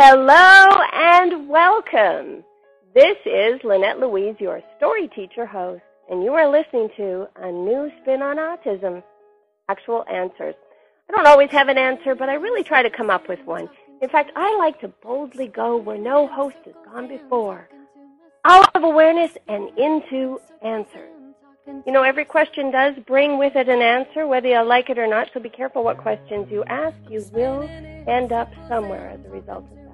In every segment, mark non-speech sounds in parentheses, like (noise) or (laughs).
Hello and welcome. This is Lynette Louise, your story teacher host, and you are listening to a new spin on autism, actual answers. I don't always have an answer, but I really try to come up with one. In fact, I like to boldly go where no host has gone before. Out of awareness and into answers. You know, every question does bring with it an answer, whether you like it or not, so be careful what questions you ask. You will end up somewhere as a result of.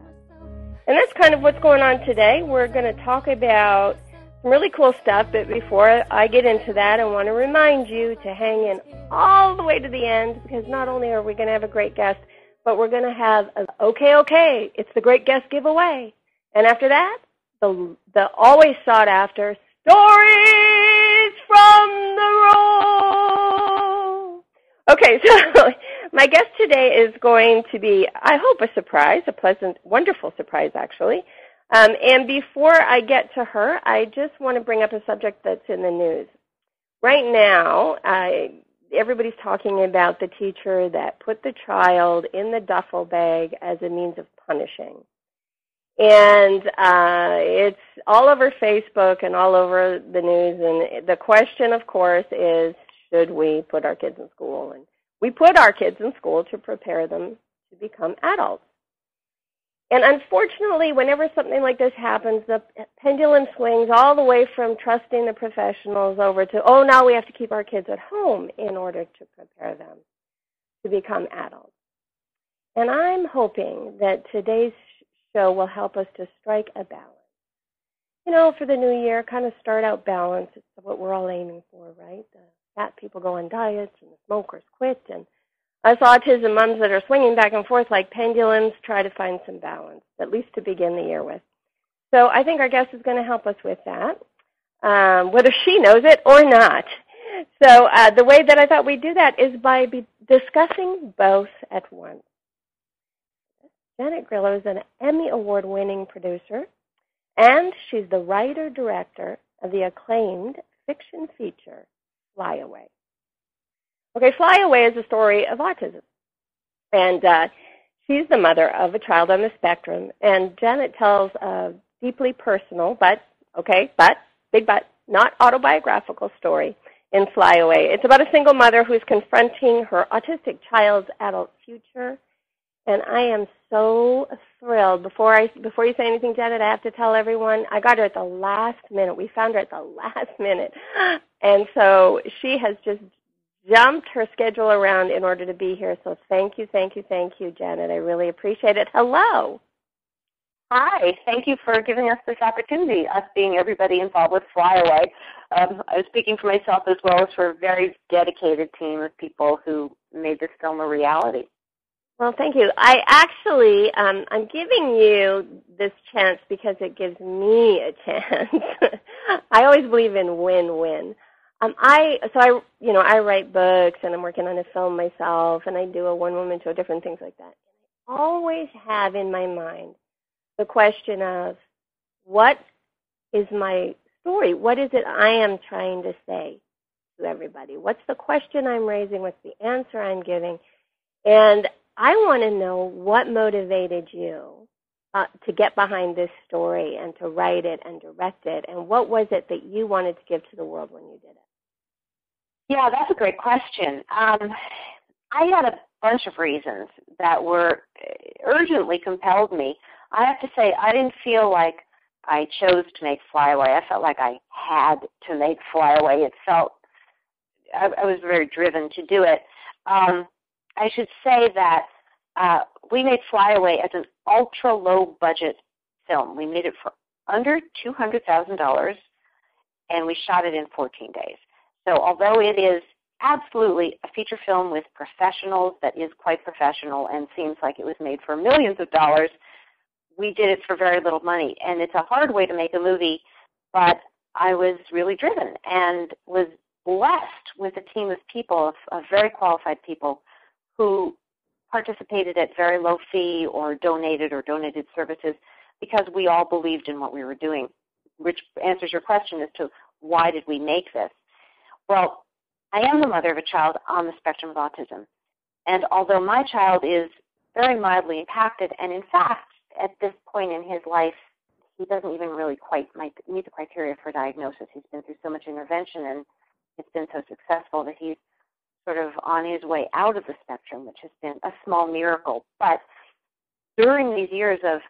And that's kind of what's going on today. We're going to talk about some really cool stuff, but before I get into that, I want to remind you to hang in all the way to the end because not only are we going to have a great guest, but we're going to have a okay, okay, it's the great guest giveaway. And after that, the, the always sought after stories from the road. Okay, (laughs) so my guest today is going to be, I hope, a surprise, a pleasant, wonderful surprise, actually. Um, and before I get to her, I just want to bring up a subject that's in the news. Right now, I, everybody's talking about the teacher that put the child in the duffel bag as a means of punishing. And uh, it's all over Facebook and all over the news. And the question, of course, is should we put our kids in school? And we put our kids in school to prepare them to become adults. And unfortunately, whenever something like this happens, the pendulum swings all the way from trusting the professionals over to, oh, now we have to keep our kids at home in order to prepare them to become adults. And I'm hoping that today's show will help us to strike a balance. You know, for the new year, kind of start out balance. It's what we're all aiming for, right? The fat people go on diets and the smokers quit and us autism moms that are swinging back and forth like pendulums try to find some balance, at least to begin the year with. So I think our guest is going to help us with that, um, whether she knows it or not. So uh, the way that I thought we'd do that is by discussing both at once. Janet Grillo is an Emmy Award winning producer, and she's the writer director of the acclaimed fiction feature Flyaway. Okay, Flyaway is a story of autism. And uh, she's the mother of a child on the spectrum. And Janet tells a deeply personal, but, okay, but, big but, not autobiographical story in Flyaway. It's about a single mother who's confronting her autistic child's adult future. And I am so thrilled. Before I before you say anything, Janet, I have to tell everyone I got her at the last minute. We found her at the last (laughs) minute, and so she has just jumped her schedule around in order to be here. So thank you, thank you, thank you, Janet. I really appreciate it. Hello. Hi, thank you for giving us this opportunity, us being everybody involved with Flyaway. Um, I was speaking for myself as well as for a very dedicated team of people who made this film a reality. Well, thank you. I actually, um, I'm giving you this chance because it gives me a chance. (laughs) I always believe in win-win. Um, I so I you know I write books and I'm working on a film myself and I do a one woman show, different things like that. I always have in my mind the question of what is my story? What is it I am trying to say to everybody? What's the question I'm raising? What's the answer I'm giving? And I want to know what motivated you uh, to get behind this story and to write it and direct it, and what was it that you wanted to give to the world when you did it? Yeah, that's a great question. Um, I had a bunch of reasons that were uh, urgently compelled me. I have to say, I didn't feel like I chose to make Flyaway. I felt like I had to make Flyaway. It felt I, I was very driven to do it. Um, I should say that uh, we made Flyaway as an ultra low budget film. We made it for under $200,000 and we shot it in 14 days. So although it is absolutely a feature film with professionals that is quite professional and seems like it was made for millions of dollars, we did it for very little money. And it's a hard way to make a movie, but I was really driven and was blessed with a team of people, of, of very qualified people, who participated at very low fee or donated or donated services because we all believed in what we were doing, which answers your question as to why did we make this. Well, I am the mother of a child on the spectrum of autism. And although my child is very mildly impacted and in fact at this point in his life, he doesn't even really quite meet the criteria for diagnosis. He's been through so much intervention and it's been so successful that he's sort of on his way out of the spectrum, which has been a small miracle. But during these years of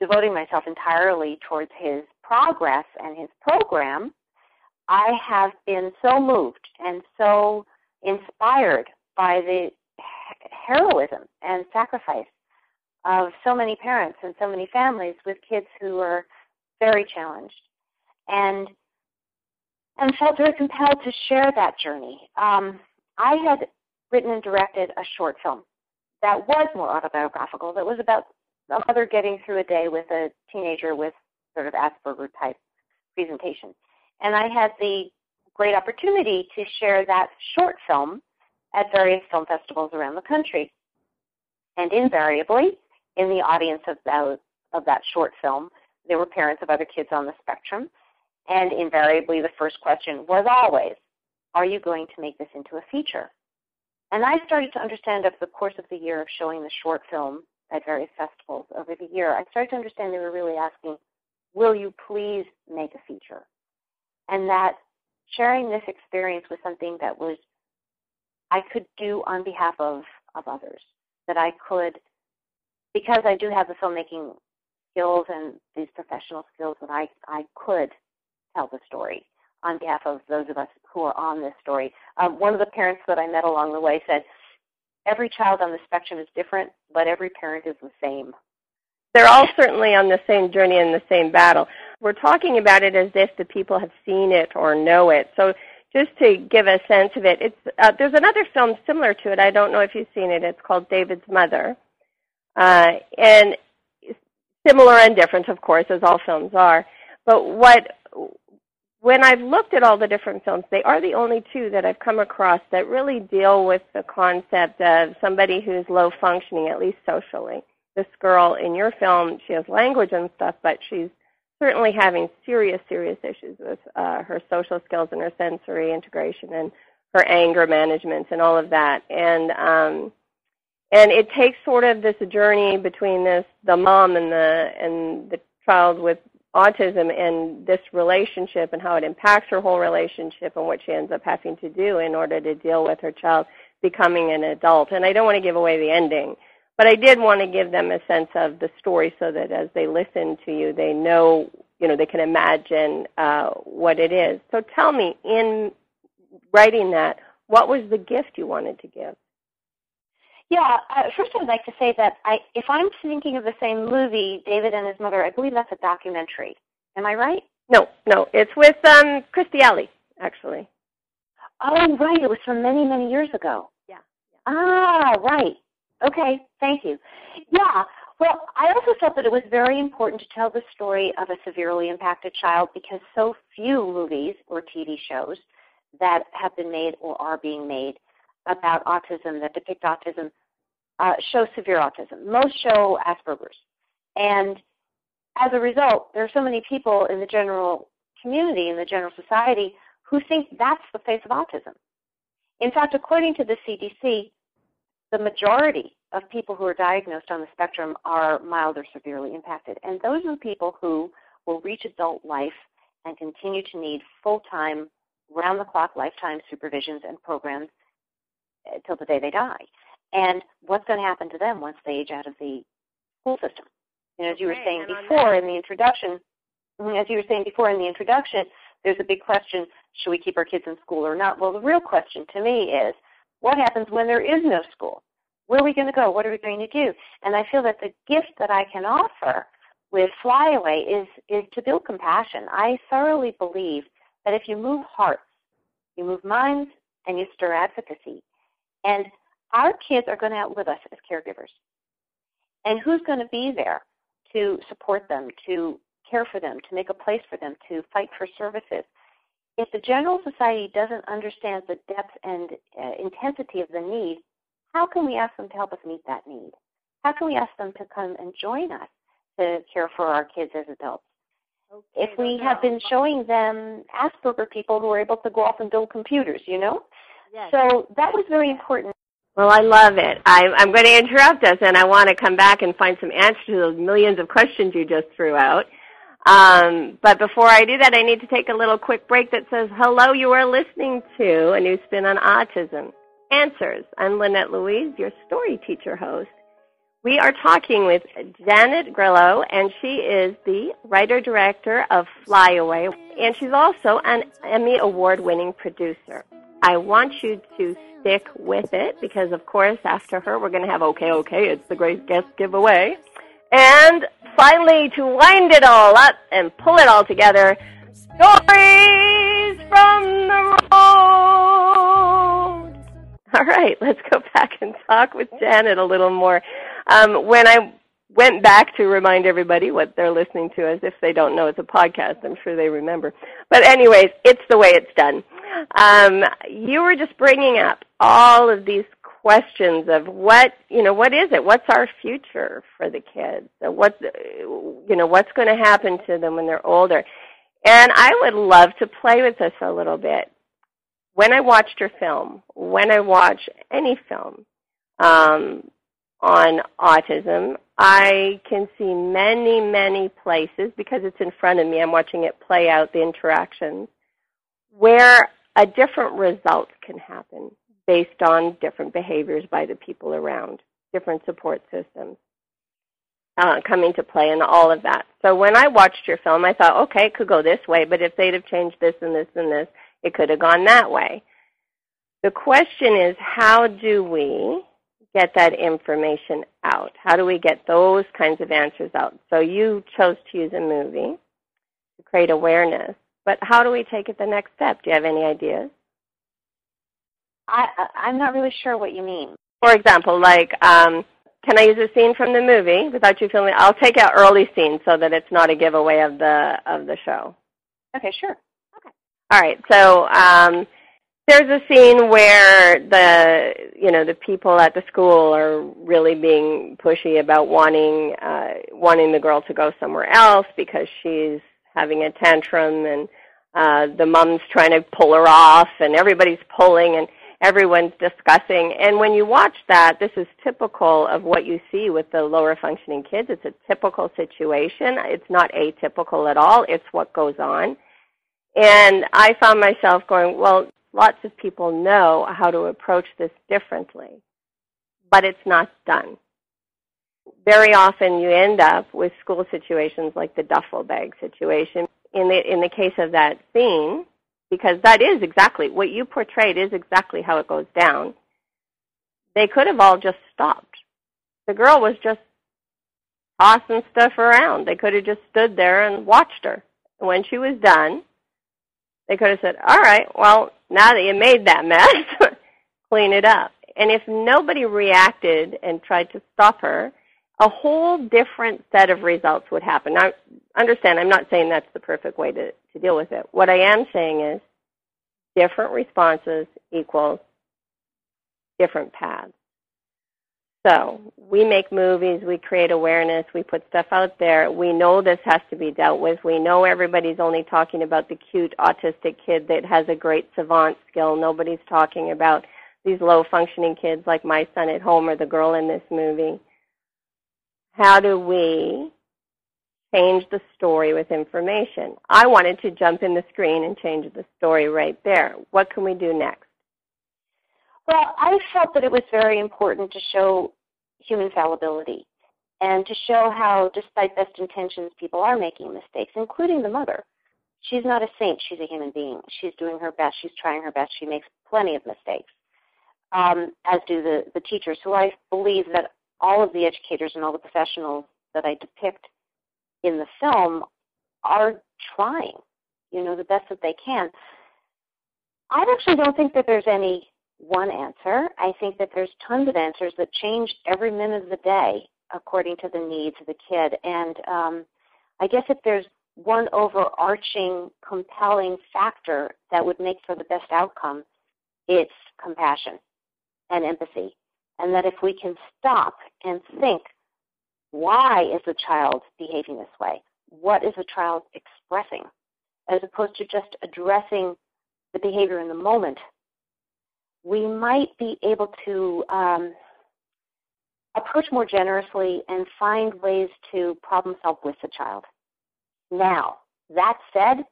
devoting myself entirely towards his progress and his program, I have been so moved and so inspired by the heroism and sacrifice of so many parents and so many families with kids who are very challenged and and felt very compelled to share that journey. Um, I had written and directed a short film that was more autobiographical, that was about a mother getting through a day with a teenager with sort of Asperger type presentation. And I had the great opportunity to share that short film at various film festivals around the country. And invariably, in the audience of that, of that short film, there were parents of other kids on the spectrum. And invariably, the first question was always, Are you going to make this into a feature? And I started to understand over the course of the year of showing the short film at various festivals over the year, I started to understand they were really asking, Will you please make a feature? And that sharing this experience was something that was I could do on behalf of, of others. That I could because I do have the filmmaking skills and these professional skills that I, I could tell the story on behalf of those of us who are on this story. Um, one of the parents that I met along the way said, every child on the spectrum is different, but every parent is the same. They're all certainly on the same journey and the same battle. We're talking about it as if the people have seen it or know it. So just to give a sense of it, it's, uh, there's another film similar to it. I don't know if you've seen it. It's called David's Mother. Uh, and similar and different, of course, as all films are. But what when I've looked at all the different films, they are the only two that I've come across that really deal with the concept of somebody who's low functioning, at least socially. This girl in your film, she has language and stuff, but she's certainly having serious, serious issues with uh, her social skills and her sensory integration and her anger management and all of that. And um, and it takes sort of this journey between this the mom and the and the child with autism and this relationship and how it impacts her whole relationship and what she ends up having to do in order to deal with her child becoming an adult. And I don't want to give away the ending, but I did want to give them a sense of the story so that as they listen to you, they know, you know, they can imagine uh, what it is. So tell me, in writing that, what was the gift you wanted to give? Yeah, uh, first I'd like to say that I, if I'm thinking of the same movie, David and His Mother, I believe that's a documentary. Am I right? No, no, it's with um, Kirstie Alley, actually. Oh, right. It was from many, many years ago. Yeah. yeah. Ah, right. Okay, thank you. Yeah, well, I also felt that it was very important to tell the story of a severely impacted child because so few movies or TV shows that have been made or are being made about autism that depict autism uh, show severe autism. Most show Asperger's. And as a result, there are so many people in the general community, in the general society, who think that's the face of autism. In fact, according to the CDC, the majority of people who are diagnosed on the spectrum are mild or severely impacted. And those are the people who will reach adult life and continue to need full time, round the clock lifetime supervisions and programs till the day they die. And what's going to happen to them once they age out of the school system? And as you were saying before in the introduction, as you were saying before in the introduction, there's a big question: Should we keep our kids in school or not? Well, the real question to me is, what happens when there is no school? Where are we going to go? What are we going to do? And I feel that the gift that I can offer with Flyaway is is to build compassion. I thoroughly believe that if you move hearts, you move minds, and you stir advocacy, and our kids are going to outlive us as caregivers. And who's going to be there to support them, to care for them, to make a place for them, to fight for services? If the general society doesn't understand the depth and uh, intensity of the need, how can we ask them to help us meet that need? How can we ask them to come and join us to care for our kids as adults? Okay, if we have been showing them Asperger people who are able to go off and build computers, you know, Yes. So that was very important. Well, I love it. I, I'm going to interrupt us, and I want to come back and find some answers to those millions of questions you just threw out. Um, but before I do that, I need to take a little quick break that says, hello, you are listening to A New Spin on Autism. Answers. I'm Lynette Louise, your story teacher host. We are talking with Janet Grillo, and she is the writer-director of Flyaway, and she's also an Emmy Award-winning producer. I want you to stick with it because, of course, after her, we're going to have Okay, Okay, it's the Great Guest Giveaway. And finally, to wind it all up and pull it all together, stories from the road. All right, let's go back and talk with Janet a little more. Um, when I went back to remind everybody what they're listening to as if they don't know it's a podcast. I'm sure they remember. But anyways, it's the way it's done. Um, you were just bringing up all of these questions of what, you know, what is it? What's our future for the kids? What, you know, what's going to happen to them when they're older? And I would love to play with this a little bit. When I watched your film, when I watch any film, um, on autism, I can see many, many places because it's in front of me. I'm watching it play out the interactions where a different result can happen based on different behaviors by the people around, different support systems uh, coming to play and all of that. So when I watched your film, I thought, okay, it could go this way, but if they'd have changed this and this and this, it could have gone that way. The question is, how do we get that information out? How do we get those kinds of answers out? So you chose to use a movie to create awareness, but how do we take it the next step? Do you have any ideas? I, I'm not really sure what you mean. For example, like, um, can I use a scene from the movie without you feeling? I'll take out early scenes so that it's not a giveaway of the of the show. Okay, sure. Okay. All right. So um, there's a scene where the you know the people at the school are really being pushy about wanting uh, wanting the girl to go somewhere else because she's having a tantrum and uh, the mom's trying to pull her off and everybody's pulling and everyone's discussing. And when you watch that this is typical of what you see with the lower functioning kids. It's a typical situation. It's not atypical at all. It's what goes on. And I found myself going, well, lots of people know how to approach this differently, but it's not done. Very often you end up with school situations like the duffel bag situation. In the, in the case of that scene, because that is exactly, what you portrayed is exactly how it goes down, they could have all just stopped. The girl was just tossing stuff around. They could have just stood there and watched her. When she was done, they could have said, all right, well, now that you made that mess, (laughs) clean it up. And if nobody reacted and tried to stop her, a whole different set of results would happen. Now, understand, I'm not saying that's the perfect way to, to deal with it. What I am saying is different responses equals different paths. So we make movies, we create awareness, we put stuff out there. We know this has to be dealt with. We know everybody's only talking about the cute autistic kid that has a great savant skill. Nobody's talking about these low functioning kids like my son at home or the girl in this movie. How do we change the story with information? I wanted to jump in the screen and change the story right there. What can we do next? Well, I felt that it was very important to show human fallibility and to show how, despite best intentions, people are making mistakes, including the mother. She's not a saint, she's a human being. She's doing her best, she's trying her best, she makes plenty of mistakes, um, as do the, the teachers, who I believe that all of the educators and all the professionals that I depict in the film are trying, you know, the best that they can. I actually don't think that there's any one answer. I think that there's tons of answers that change every minute of the day according to the needs of the kid. And um, I guess if there's one overarching compelling factor that would make for the best outcome, it's compassion and empathy. And that if we can stop and think, why is the child behaving this way? What is the child expressing? As opposed to just addressing the behavior in the moment we might be able to um, approach more generously and find ways to problem solve with the child. Now, that said,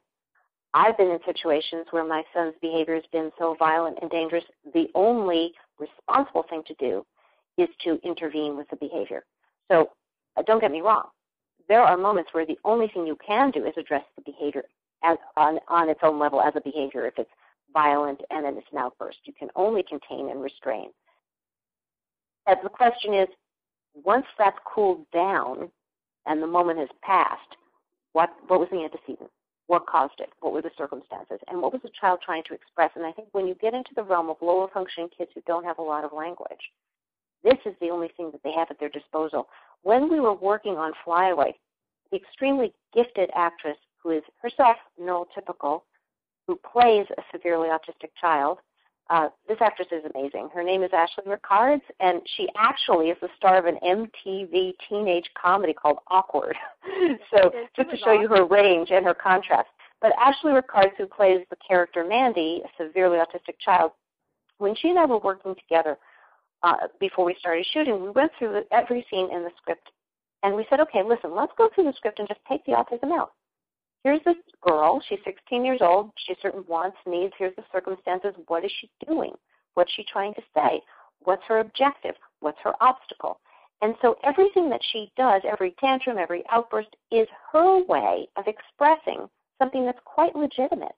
I've been in situations where my son's behavior has been so violent and dangerous, the only responsible thing to do is to intervene with the behavior. So uh, don't get me wrong. There are moments where the only thing you can do is address the behavior as, on, on its own level as a behavior if it's violent and then it's an outburst. You can only contain and restrain. And the question is, once that's cooled down and the moment has passed, what, what was the antecedent? What caused it? What were the circumstances? And what was the child trying to express? And I think when you get into the realm of lower functioning kids who don't have a lot of language, this is the only thing that they have at their disposal. When we were working on Flyaway, the extremely gifted actress who is herself neurotypical, who plays a severely autistic child, uh, this actress is amazing. Her name is Ashley Rickards, and she actually is the star of an MTV teenage comedy called Awkward. (laughs) so just to show you her range and her contrast. But Ashley Rickards, who plays the character Mandy, a severely autistic child, when she and I were working together, uh, before we started shooting, we went through every scene in the script and we said, okay, listen, let's go through the script and just take the autism out. Here's this girl. She's 16 years old. She has certain wants, needs. Here's the circumstances. What is she doing? What's she trying to say? What's her objective? What's her obstacle? And so everything that she does, every tantrum, every outburst, is her way of expressing something that's quite legitimate.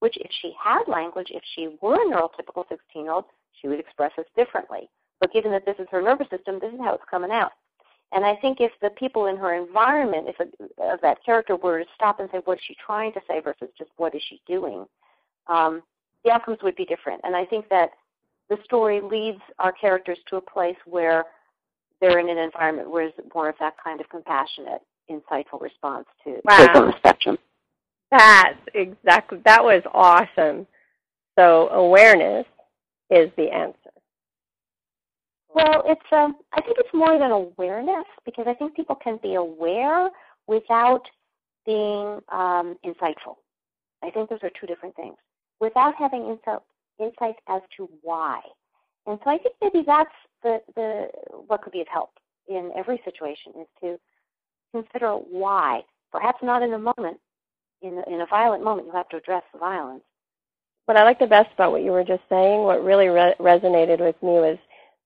Which, if she had language, if she were a neurotypical 16 year old, she would express this differently. But given that this is her nervous system, this is how it's coming out. And I think if the people in her environment, if a, of that character were to stop and say, what is she trying to say versus just what is she doing, um, the outcomes would be different. And I think that the story leads our characters to a place where they're in an environment where there's more of that kind of compassionate, insightful response to wow. on the spectrum. That's exactly, that was awesome. So awareness is the answer. Well, it's um, I think it's more than awareness because I think people can be aware without being um, insightful. I think those are two different things. Without having insight, insight as to why, and so I think maybe that's the the what could be of help in every situation is to consider why. Perhaps not in the moment. In in a violent moment, you have to address the violence. What I like the best about what you were just saying, what really re- resonated with me was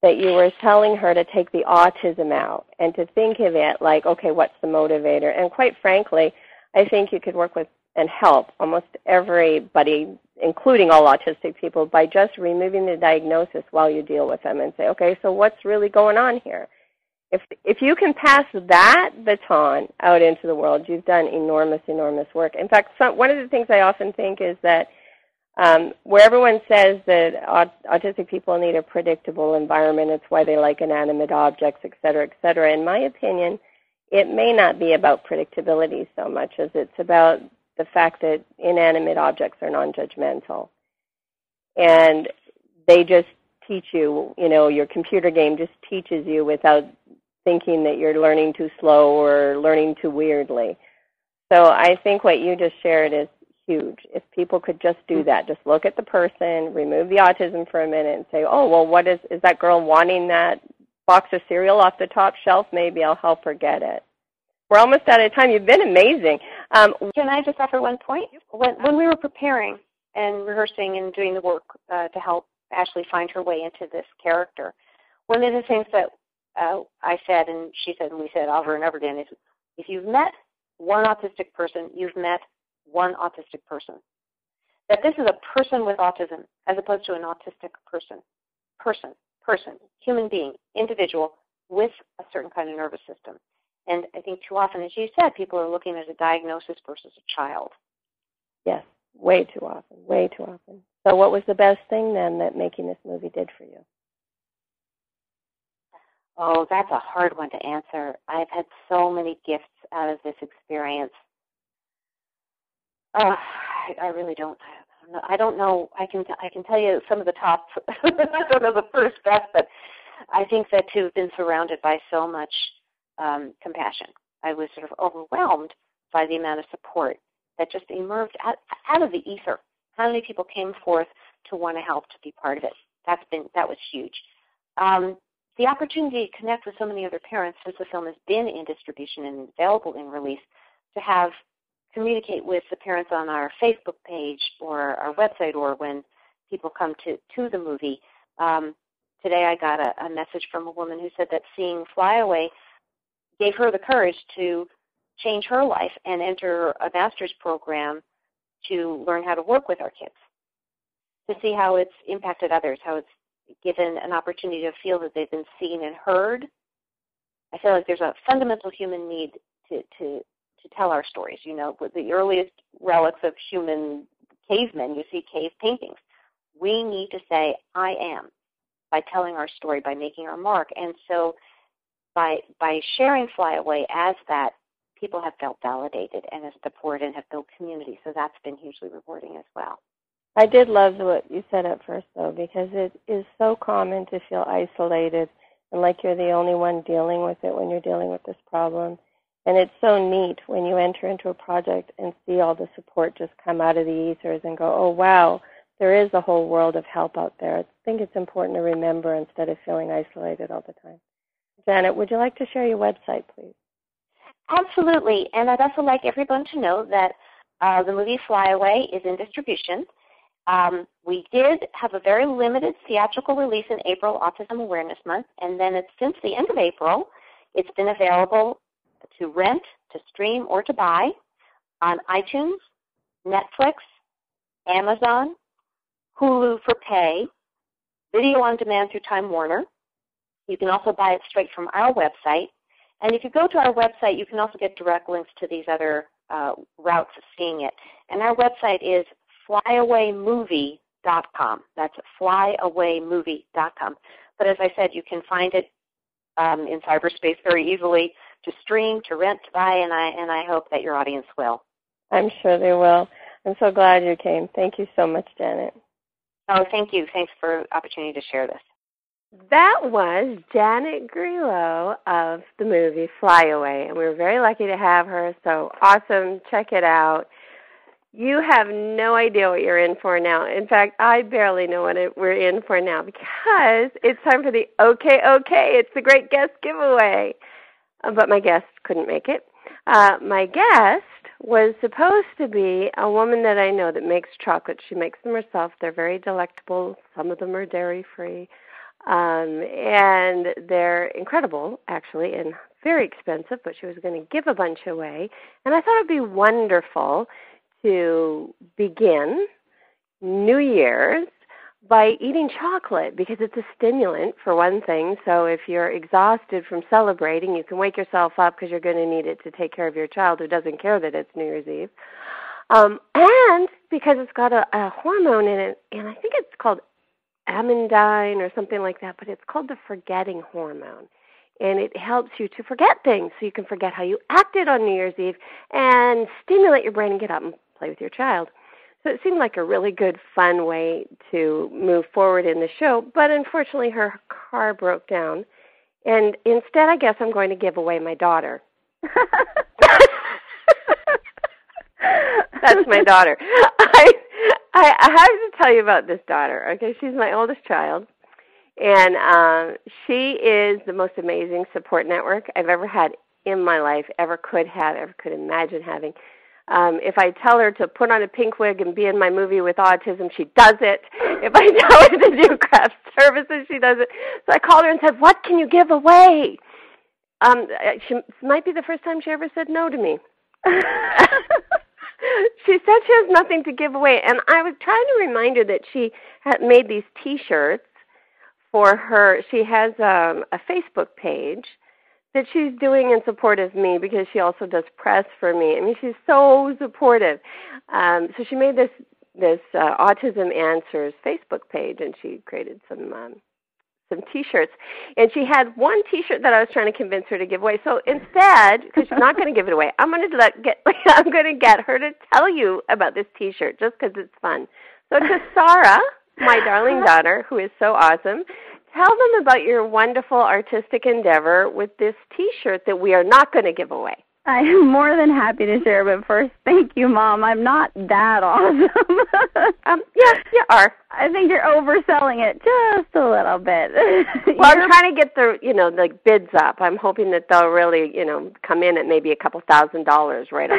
that you were telling her to take the autism out and to think of it like, okay, what's the motivator? And quite frankly, I think you could work with and help almost everybody, including all autistic people, by just removing the diagnosis while you deal with them and say, okay, so what's really going on here? If if you can pass that baton out into the world, you've done enormous, enormous work. In fact, some, one of the things I often think is that um, where everyone says that aut- autistic people need a predictable environment, it's why they like inanimate objects, et cetera, et cetera. In my opinion, it may not be about predictability so much as it's about the fact that inanimate objects are non-judgmental. And they just teach you, you know, your computer game just teaches you without thinking that you're learning too slow or learning too weirdly. So I think what you just shared is huge. If people could just do that, just look at the person, remove the autism for a minute, and say, "Oh, well, what is is that girl wanting that box of cereal off the top shelf? Maybe I'll help her get it." We're almost out of time. You've been amazing. Um, Can I just offer one point? When, when we were preparing and rehearsing and doing the work uh, to help Ashley find her way into this character, one of the things that uh, I said and she said and we said over and over again is, if you've met one autistic person, you've met one autistic person. That this is a person with autism as opposed to an autistic person. Person, person, human being, individual with a certain kind of nervous system. And I think too often, as you said, people are looking at a diagnosis versus a child. Yes, way too often, way too often. So, what was the best thing then that making this movie did for you? Oh, that's a hard one to answer. I've had so many gifts out of this experience. Uh, I, I really don't. I don't know. I can I can tell you some of the top. (laughs) I don't know the first best, but I think that to have been surrounded by so much um, compassion, I was sort of overwhelmed by the amount of support that just emerged out, out of the ether. How many people came forth to want to help, to be part of it, that's been that was huge. Um, the opportunity to connect with so many other parents since the film has been in distribution and available in release to have communicate with the parents on our Facebook page or our website or when people come to, to the movie. Um, today I got a, a message from a woman who said that seeing Flyaway gave her the courage to change her life and enter a master's program to learn how to work with our kids, to see how it's impacted others, how it's given an opportunity to feel that they've been seen and heard. I feel like there's a fundamental human need to, to, to tell our stories. You know, with the earliest relics of human cavemen, you see cave paintings. We need to say, I am, by telling our story, by making our mark. And so by, by sharing Flyaway as that, people have felt validated and as supported and have built community. So that's been hugely rewarding as well. I did love what you said at first, though, because it is so common to feel isolated and like you're the only one dealing with it when you're dealing with this problem. And it's so neat when you enter into a project and see all the support just come out of the ethers and go, oh, wow, there is a whole world of help out there. I think it's important to remember instead of feeling isolated all the time. Janet, would you like to share your website, please? Absolutely. And I'd also like everyone to know that uh, the movie Flyaway is in distribution. Um, we did have a very limited theatrical release in April, Autism Awareness Month, and then it's since the end of April, it's been available to rent, to stream, or to buy on iTunes, Netflix, Amazon, Hulu for pay, video on demand through Time Warner. You can also buy it straight from our website. And if you go to our website, you can also get direct links to these other uh, routes of seeing it. And our website is flyawaymovie.com. That's flyawaymovie.com. But as I said, you can find it um, in cyberspace very easily to stream, to rent, to buy, and I and I hope that your audience will. I'm sure they will. I'm so glad you came. Thank you so much, Janet. Oh, thank you. Thanks for the opportunity to share this. That was Janet Grillo of the movie Flyaway, and we were very lucky to have her. So awesome! Check it out. You have no idea what you're in for now. In fact, I barely know what it, we're in for now because it's time for the OK OK. It's the Great Guest Giveaway. Uh, but my guest couldn't make it. Uh, my guest was supposed to be a woman that I know that makes chocolate. She makes them herself. They're very delectable. Some of them are dairy free. Um, and they're incredible, actually, and very expensive, but she was going to give a bunch away. And I thought it would be wonderful to begin New Year's by eating chocolate because it's a stimulant for one thing. So if you're exhausted from celebrating, you can wake yourself up because you're going to need it to take care of your child who doesn't care that it's New Year's Eve. Um, and because it's got a, a hormone in it, and I think it's called amandine or something like that, but it's called the forgetting hormone. And it helps you to forget things so you can forget how you acted on New Year's Eve and stimulate your brain and get up and play with your child. So it seemed like a really good, fun way to move forward in the show. But unfortunately, her car broke down. And instead, I guess I'm going to give away my daughter. (laughs) That's my daughter. I, I I have to tell you about this daughter. Okay, she's my oldest child, and um, she is the most amazing support network I've ever had in my life, ever could have, ever could imagine having. Um, if I tell her to put on a pink wig and be in my movie with autism, she does it. (laughs) If I tell her to do craft (laughs) services, she does it. So I called her and said, "What can you give away?" Um, uh, she might be the first time she ever said no to me. (laughs) she said she has nothing to give away, and I was trying to remind her that she had made these T-shirts for her. She has um, a Facebook page that she's doing in support of me because she also does press for me. I mean, she's so supportive. Um, so she made this this uh, Autism Answers Facebook page, and she created some um, some T-shirts. And she had one T-shirt that I was trying to convince her to give away. So instead, because she's not going to give it away, I'm going to let get (laughs) I'm going to get her to tell you about this T-shirt just because it's fun. So to Sarah, my darling daughter, who is so awesome, Tell them about your wonderful artistic endeavor with this T-shirt that we are not going to give away. I am more than happy to share, but first, thank you, Mom. I'm not that awesome. (laughs) um, yeah, you are. I think you're overselling it just a little bit. well, I'm (laughs) trying to get the, you know, the bids up. I'm hoping that they'll really, you know, come in at maybe a couple thousand dollars right off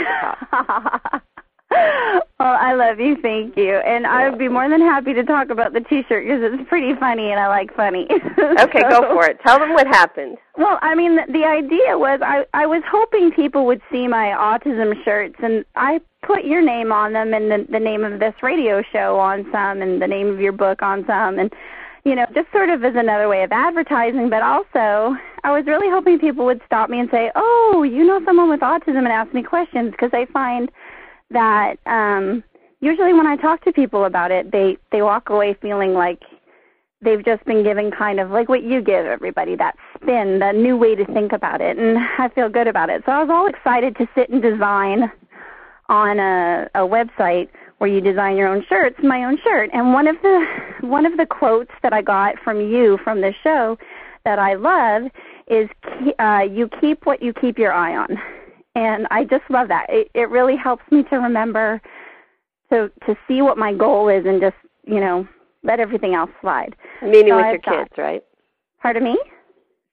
the top. (laughs) (laughs) well, I love you. Thank you. And I would be more than happy to talk about the T-shirt because it's pretty funny, and I like funny. (laughs) okay, so, go for it. Tell them what happened. Well, I mean, the, the idea was I I was hoping people would see my autism shirts, and I put your name on them and the, the name of this radio show on some, and the name of your book on some, and you know, just sort of as another way of advertising, but also I was really hoping people would stop me and say, "Oh, you know someone with autism," and ask me questions because I find that um usually when I talk to people about it, they they walk away feeling like they've just been given kind of like what you give everybody that spin, that new way to think about it, and (laughs) I feel good about it. So I was all excited to sit and design on a, a website where you design your own shirts, my own shirt. And one of the (laughs) one of the quotes that I got from you from the show that I love is uh, "You keep what you keep your eye on." And I just love that. It, it really helps me to remember to to see what my goal is and just you know let everything else slide. Meaning so with I've your got, kids, right? Pardon me.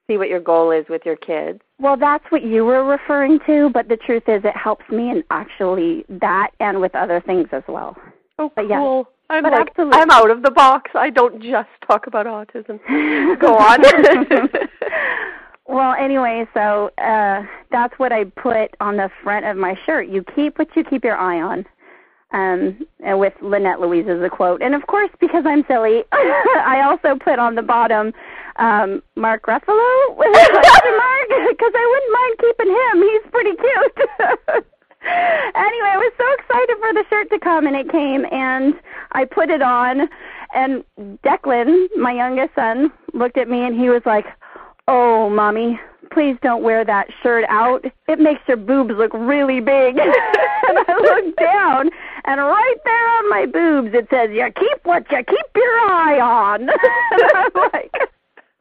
See what your goal is with your kids. Well, that's what you were referring to, but the truth is, it helps me in actually that and with other things as well. Oh, but cool. I'm but like, absolutely. I'm out of the box. I don't just talk about autism. (laughs) Go on. (laughs) Well, anyway, so uh that's what I put on the front of my shirt. You keep what you keep your eye on. Um and with Lynette Louise as a quote. And of course, because I'm silly, (laughs) I also put on the bottom um Mark Ruffalo with a question mark because I wouldn't mind keeping him. He's pretty cute. (laughs) anyway, I was so excited for the shirt to come and it came and I put it on and Declan, my youngest son, looked at me and he was like, Oh, mommy, please don't wear that shirt out. It makes your boobs look really big. (laughs) and I look down, and right there on my boobs it says, "You keep what you keep your eye on." (laughs) and I'm like,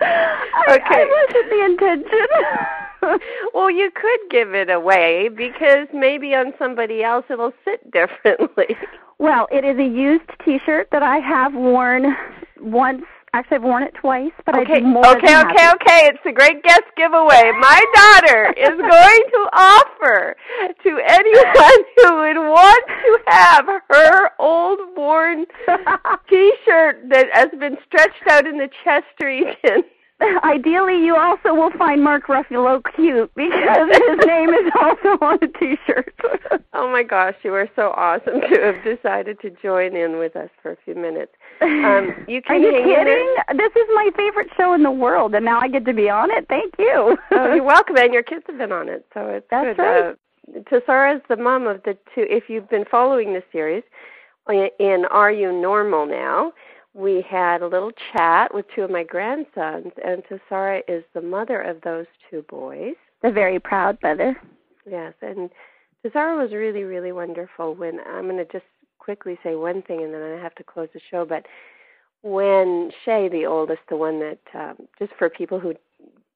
I, okay. I wasn't the intention. (laughs) well, you could give it away because maybe on somebody else it'll sit differently. Well, it is a used T-shirt that I have worn once Actually, I've worn it twice, but okay. I did more Okay, okay, happy. okay. It's a great guest giveaway. My (laughs) daughter is going to offer to anyone (laughs) who would want to have her old worn (laughs) T-shirt that has been stretched out in the chest region (laughs) Ideally, you also will find Mark Ruffalo cute because his (laughs) name is also on a T-shirt. (laughs) oh my gosh, you are so awesome to have decided to join in with us for a few minutes. Um, you can are you kidding? This is my favorite show in the world, and now I get to be on it. Thank you. oh, you're welcome, and your kids have been on it, so it's That's good. Right. Uh, Tsara is the mom of the two. If you've been following the series in Are You Normal Now, we had a little chat with two of my grandsons, and Tsara is the mother of those two boys. The very proud mother. Yes, and Tsara was really, really wonderful. When I'm going to just quickly say one thing, and then I have to close the show. But when Shay, the oldest, the one that um, just for people who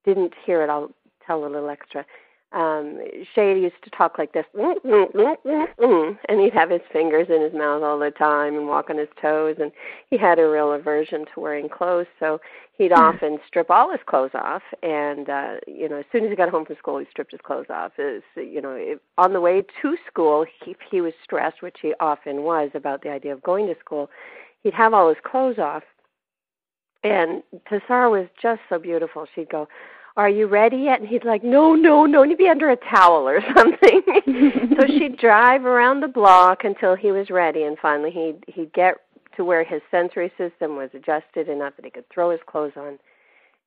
didn't hear it, I'll tell a little extra um Shay used to talk like this mm, mm, mm, and he'd have his fingers in his mouth all the time and walk on his toes and he had a real aversion to wearing clothes so he'd often strip all his clothes off and uh you know as soon as he got home from school he stripped his clothes off. Is you know if, on the way to school he he was stressed which he often was about the idea of going to school he'd have all his clothes off and Tsara was just so beautiful. She'd go are you ready yet? And he's like, no, no, no, to be under a towel or (laughs) something. (laughs) so she'd drive around the block until he was ready, and finally he'd he'd get to where his sensory system was adjusted enough that he could throw his clothes on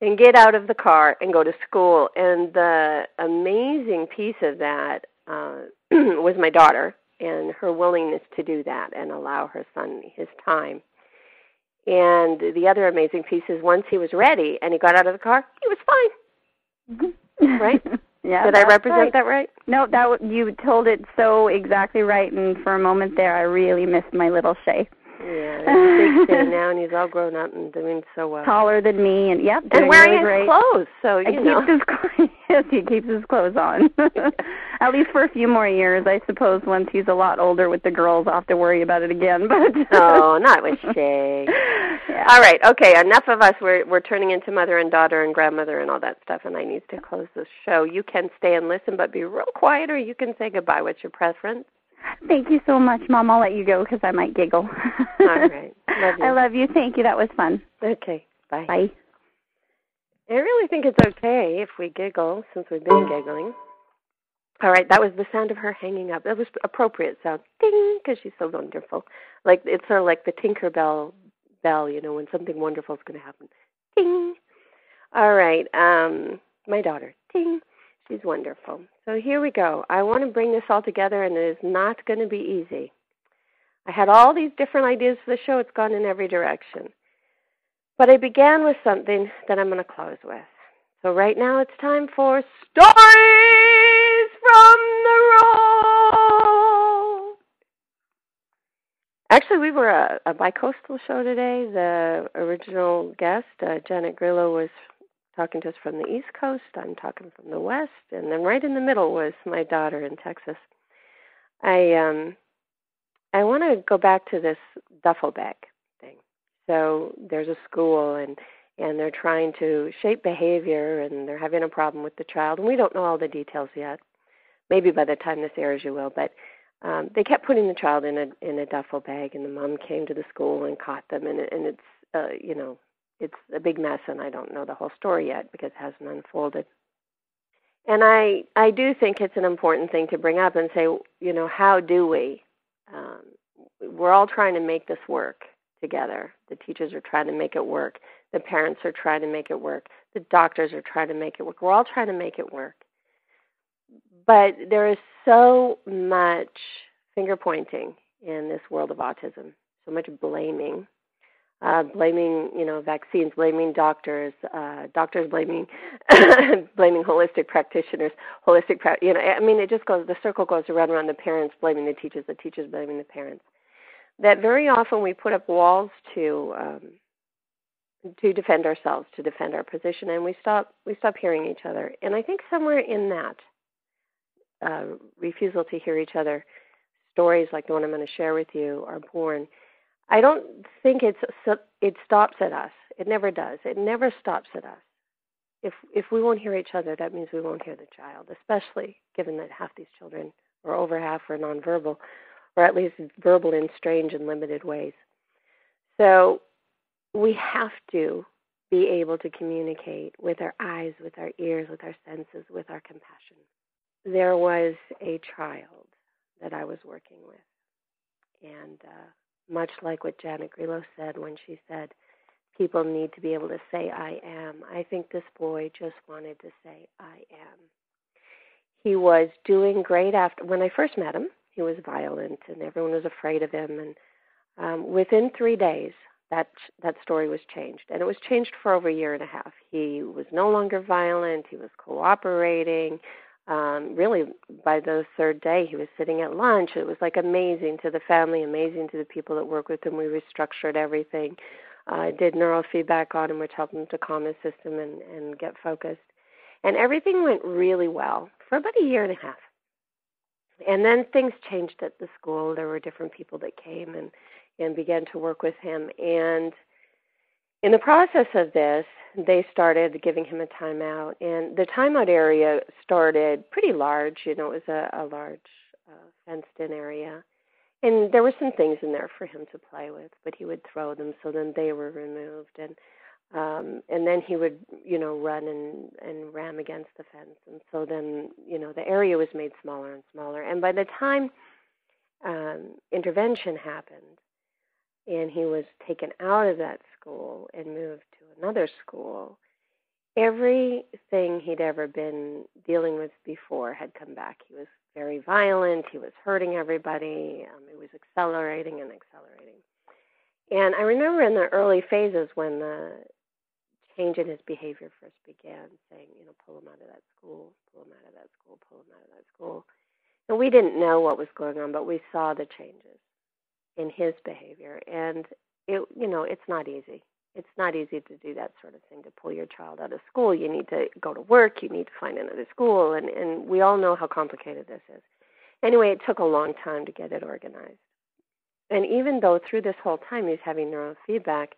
and get out of the car and go to school. And the amazing piece of that uh, (clears throat) was my daughter and her willingness to do that and allow her son his time. And the other amazing piece is once he was ready and he got out of the car, he was fine right? (laughs) yeah. Did I represent right. that right? No, that you told it so exactly right. And for a moment there, I really missed my little Shay. Yeah, he's big (laughs) now, and he's all grown up and doing so well. Taller than me, and yep, and wearing really his clothes. So you he know, keeps his (laughs) yes, he keeps his clothes on. (laughs) At least for a few more years, I suppose. Once he's a lot older with the girls, I'll have to worry about it again. But oh, not with Shay. Yeah. All right, okay. Enough of us. We're we're turning into mother and daughter and grandmother and all that stuff, and I need to close the show. You can stay and listen, but be real quiet, or you can say goodbye. What's your preference? Thank you so much, Mom. I'll let you go because I might giggle. All right. Love (laughs) you. I love you. Thank you. That was fun. Okay. Bye. Bye. I really think it's okay if we giggle since we've been giggling. All right, that was the sound of her hanging up. That was appropriate sound. Ding, because she's so wonderful. Like it's sort of like the Tinkerbell bell, you know, when something wonderful is going to happen. Ding. All right, um, my daughter. Ding. She's wonderful. So here we go. I want to bring this all together, and it is not going to be easy. I had all these different ideas for the show. It's gone in every direction. But I began with something that I'm going to close with. So right now it's time for Stories from the Road. Actually, we were a, a bi-coastal show today. The original guest, uh, Janet Grillo, was talking to us from the East Coast. I'm talking from the West, and then right in the middle was my daughter in Texas. I um, I want to go back to this duffel bag thing. So there's a school, and and they're trying to shape behavior, and they're having a problem with the child, and we don't know all the details yet. Maybe by the time this airs, you will, but. Um, they kept putting the child in a in a duffel bag, and the mom came to the school and caught them, and and it's uh, you know it's a big mess and I don't know the whole story yet because it hasn't unfolded. And I I do think it's an important thing to bring up and say, you know, how do we? Um, we're all trying to make this work together. The teachers are trying to make it work. The parents are trying to make it work. The doctors are trying to make it work. We're all trying to make it work. But there is so much finger pointing in this world of autism, so much blaming, uh, blaming you know vaccines, blaming doctors, uh, doctors blaming (laughs) blaming holistic practitioners, holistic pra- you know I mean it just goes the circle goes around around the parents blaming the teachers, the teachers blaming the parents. That very often we put up walls to um, to defend ourselves, to defend our position, and we stop we stop hearing each other. And I think somewhere in that uh, refusal to hear each other, stories like the one I'm going to share with you are born I don't think it's it stops at us. It never does. It never stops at us. If if we won't hear each other, that means we won't hear the child, especially given that half these children, or over half, are nonverbal, or at least verbal in strange and limited ways. So we have to be able to communicate with our eyes, with our ears, with our senses, with our compassion. There was a child that I was working with, and uh, much like what Janet Grillo said when she said, people need to be able to say, I am. I think this boy just wanted to say, I am. He was doing great after, when I first met him, he was violent and everyone was afraid of him. And um, within three days, that that story was changed, and it was changed for over a year and a half. He was no longer violent. He was cooperating um, really by the third day he was sitting at lunch. It was like amazing to the family amazing to the people that work with him. We restructured everything. Uh, did neurofeedback on him which helped him to calm his system and, and get focused. And everything went really well for about a year and a half. And then things changed at the school. There were different people that came and and began to work with him. And in the process of this, they started giving him a timeout, and the timeout area started pretty large. You know, it was a, a large uh, fenced-in area, and there were some things in there for him to play with, but he would throw them, so then they were removed, and um, and then he would, you know, run and and ram against the fence, and so then, you know, the area was made smaller and smaller, and by the time um, intervention happened, and he was taken out of that school and moved to another school, everything he'd ever been dealing with before had come back. He was very violent, he was hurting everybody, um, it was accelerating and accelerating. And I remember in the early phases when the change in his behavior first began, saying, you know, pull him out of that school, pull him out of that school, pull him out of that school. And we didn't know what was going on, but we saw the changes. In his behavior. And it, you know, it's not easy. It's not easy to do that sort of thing to pull your child out of school. You need to go to work. You need to find another school, and and we all know how complicated this is. Anyway, it took a long time to get it organized. And even though through this whole time he's having neurofeedback,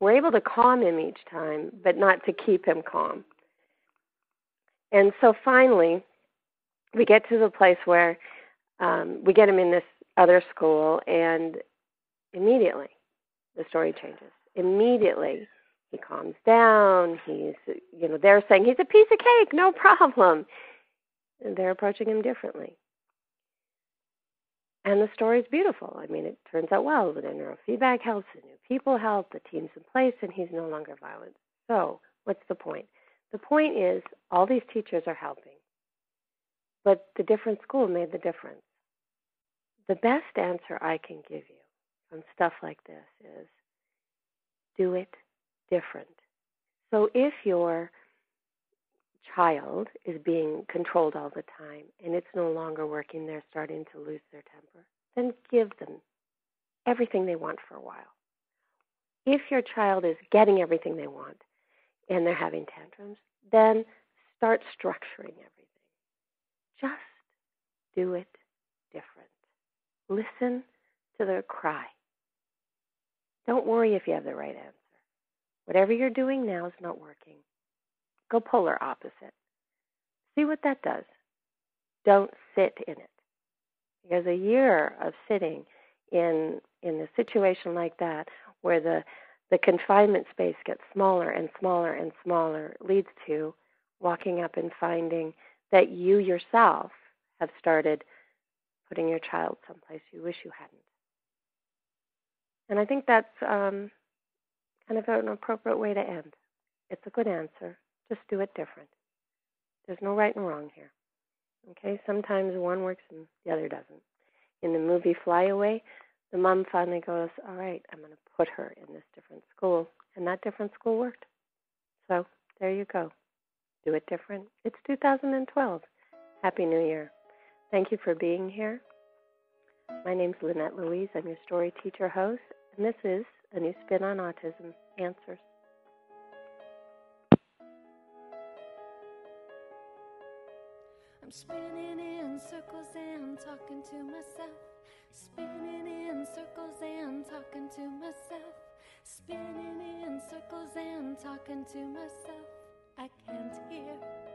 we're able to calm him each time, but not to keep him calm. And so finally, we get to the place where um, we get him in this other school, and immediately the story changes. Immediately he calms down. He's, you know, they're saying he's a piece of cake, no problem. And they're approaching him differently. And the story is beautiful. I mean, it turns out well. The neurofeedback helps, the new people help, the team's in place, and he's no longer violent. So, what's the point? The point is, all these teachers are helping, but the different school made the difference. The best answer I can give you on stuff like this is do it different. So, if your child is being controlled all the time and it's no longer working, they're starting to lose their temper, then give them everything they want for a while. If your child is getting everything they want and they're having tantrums, then start structuring everything. Just do it different. Listen to their cry. Don't worry if you have the right answer. Whatever you're doing now is not working. Go polar opposite. See what that does. Don't sit in it. Because a year of sitting in in a situation like that where the the confinement space gets smaller and smaller and smaller leads to walking up and finding that you yourself have started putting your child someplace you wish you hadn't. And I think that's um, kind of an appropriate way to end. It's a good answer. Just do it different. There's no right and wrong here. Okay, sometimes one works and the other doesn't. In the movie Flyaway, the mom finally goes, All right, I'm going to put her in this different school. And that different school worked. So there you go. Do it different. It's 2012. Happy New Year. Thank you for being here. My name's Lynette Louise. I'm your story teacher host, and this is A New Spin on Autism Answers. I'm spinning in circles and talking to myself. Spinning in circles and talking to myself. Spinning in circles and talking to myself. I can't hear.